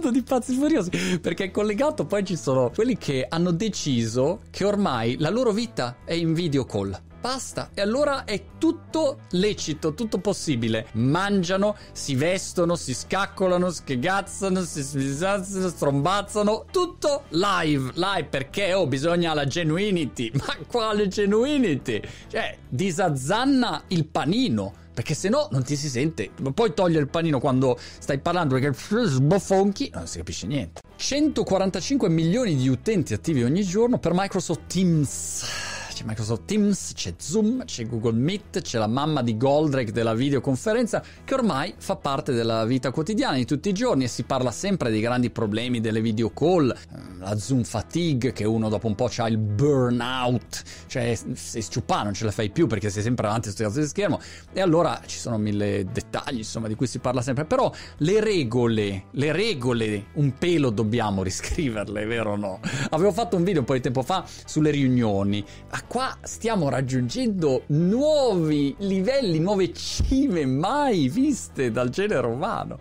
modo di pazzi furiosi. Perché collegato, poi ci sono quelli che hanno deciso che ormai la loro vita è in video call. Basta, e allora è tutto lecito, tutto possibile. Mangiano, si vestono, si scaccolano, schegazzano, si sbisazzano, strombazzano, tutto live, live perché oh, bisogna la genuinity. Ma quale genuinity? Cioè, disazzanna il panino perché se no non ti si sente. Poi togliere il panino quando stai parlando perché sboffonchi non si capisce niente. 145 milioni di utenti attivi ogni giorno per Microsoft Teams c'è Microsoft Teams, c'è Zoom, c'è Google Meet, c'è la mamma di Goldrake della videoconferenza che ormai fa parte della vita quotidiana di tutti i giorni e si parla sempre dei grandi problemi delle video call, ehm, la Zoom fatigue che uno dopo un po' ha il burnout, cioè sei sciupà, non ce la fai più perché sei sempre davanti a questo cazzo di schermo. E allora ci sono mille dettagli insomma di cui si parla sempre, però le regole, le regole un pelo dobbiamo riscriverle, vero o no? Avevo fatto un video un po' di tempo fa sulle riunioni, a qua stiamo raggiungendo nuovi livelli, nuove cime mai viste dal genere umano.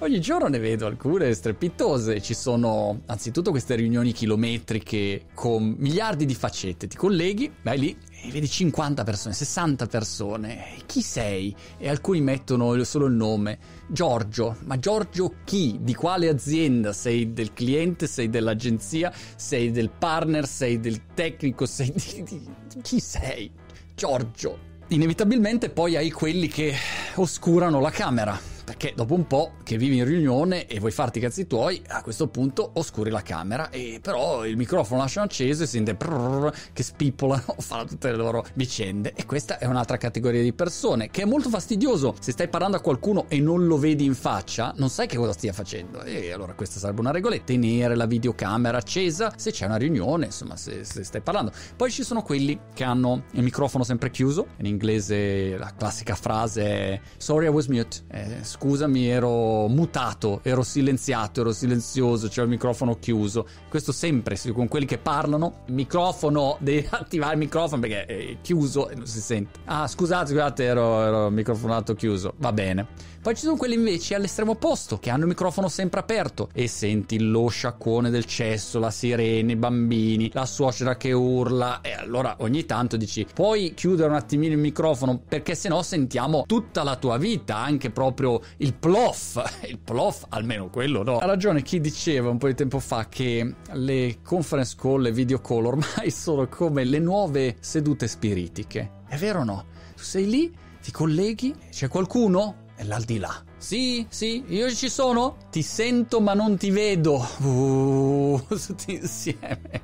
Ogni giorno ne vedo alcune strepitose. Ci sono anzitutto queste riunioni chilometriche con miliardi di faccette. Ti colleghi, vai lì e vedi 50 persone, 60 persone. Chi sei? E alcuni mettono solo il nome. Giorgio. Ma Giorgio chi? Di quale azienda? Sei del cliente? Sei dell'agenzia? Sei del partner? Sei del tecnico? Sei di... di chi sei? Giorgio. Inevitabilmente poi hai quelli che oscurano la camera perché dopo un po' che vivi in riunione e vuoi farti i cazzi tuoi, a questo punto oscuri la camera e però il microfono lasciano acceso e si sente prrr, che spippolano, fanno tutte le loro vicende. E questa è un'altra categoria di persone che è molto fastidioso. Se stai parlando a qualcuno e non lo vedi in faccia, non sai che cosa stia facendo. E allora questa sarebbe una regoletta. Tenere la videocamera accesa se c'è una riunione, insomma, se, se stai parlando. Poi ci sono quelli che hanno il microfono sempre chiuso. In inglese la classica frase è Sorry I was mute. Eh, scusami, ero mutato, ero silenziato, ero silenzioso, c'è il microfono chiuso. Questo sempre con quelli che parlano, il microfono, devi attivare il microfono perché è chiuso e non si sente. Ah, scusate, scusate, ero, ero microfonato chiuso. Va bene. Poi ci sono quelli invece all'estremo opposto, che hanno il microfono sempre aperto e senti lo sciacquone del cesso, la sirena, i bambini, la suocera che urla e allora ogni tanto dici puoi chiudere un attimino il microfono perché sennò sentiamo tutta la tua vita, anche proprio il plof, il plof almeno quello no. Ha ragione chi diceva un po' di tempo fa che le conference call, le video call ormai sono come le nuove sedute spiritiche. È vero o no? Tu sei lì, ti colleghi, c'è qualcuno? è l'aldilà. Sì, sì, io ci sono. Ti sento ma non ti vedo. Uh, tutti insieme.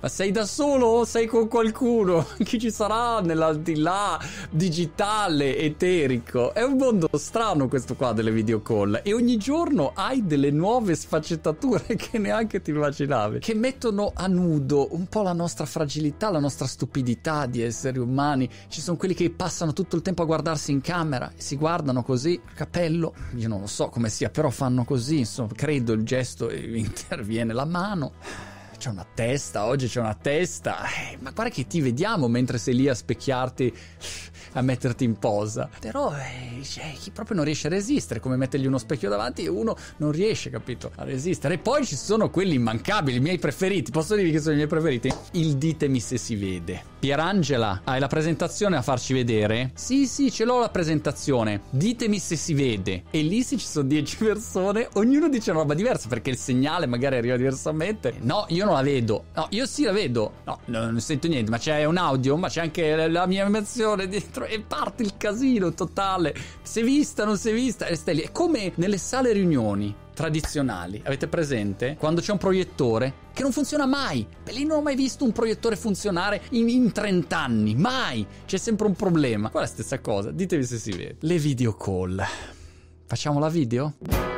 Ma sei da solo o sei con qualcuno? Chi ci sarà nell'aldilà digitale, eterico? È un mondo strano questo qua delle video call. E ogni giorno hai delle nuove sfaccettature che neanche ti immaginavi. Che mettono a nudo un po' la nostra fragilità, la nostra stupidità di esseri umani. Ci sono quelli che passano tutto il tempo a guardarsi in camera e si guardano così, capello io non lo so come sia, però fanno così, insomma, credo il gesto e interviene la mano. C'è una testa, oggi c'è una testa. Eh, ma guarda che ti vediamo mentre sei lì a specchiarti a metterti in posa. Però eh, chi proprio non riesce a resistere, come mettergli uno specchio davanti e uno non riesce, capito, a resistere. E poi ci sono quelli immancabili, i miei preferiti. Posso dirvi che sono i miei preferiti? Il ditemi se si vede. Pierangela, hai la presentazione a farci vedere? Sì, sì, ce l'ho la presentazione. Ditemi se si vede. E lì se ci sono 10 persone, ognuno dice una roba diversa perché il segnale magari arriva diversamente. No, io non la vedo. No, io sì la vedo. No, non sento niente, ma c'è un audio, ma c'è anche la mia emozione dietro e parte il casino totale. Si vista, non si è vista. È come nelle sale riunioni tradizionali. Avete presente? Quando c'è un proiettore che non funziona mai. Lì non ho mai visto un proiettore funzionare in, in 30 anni. Mai. C'è sempre un problema. Qua è la stessa cosa. Ditemi se si vede. Le video call. Facciamo la video?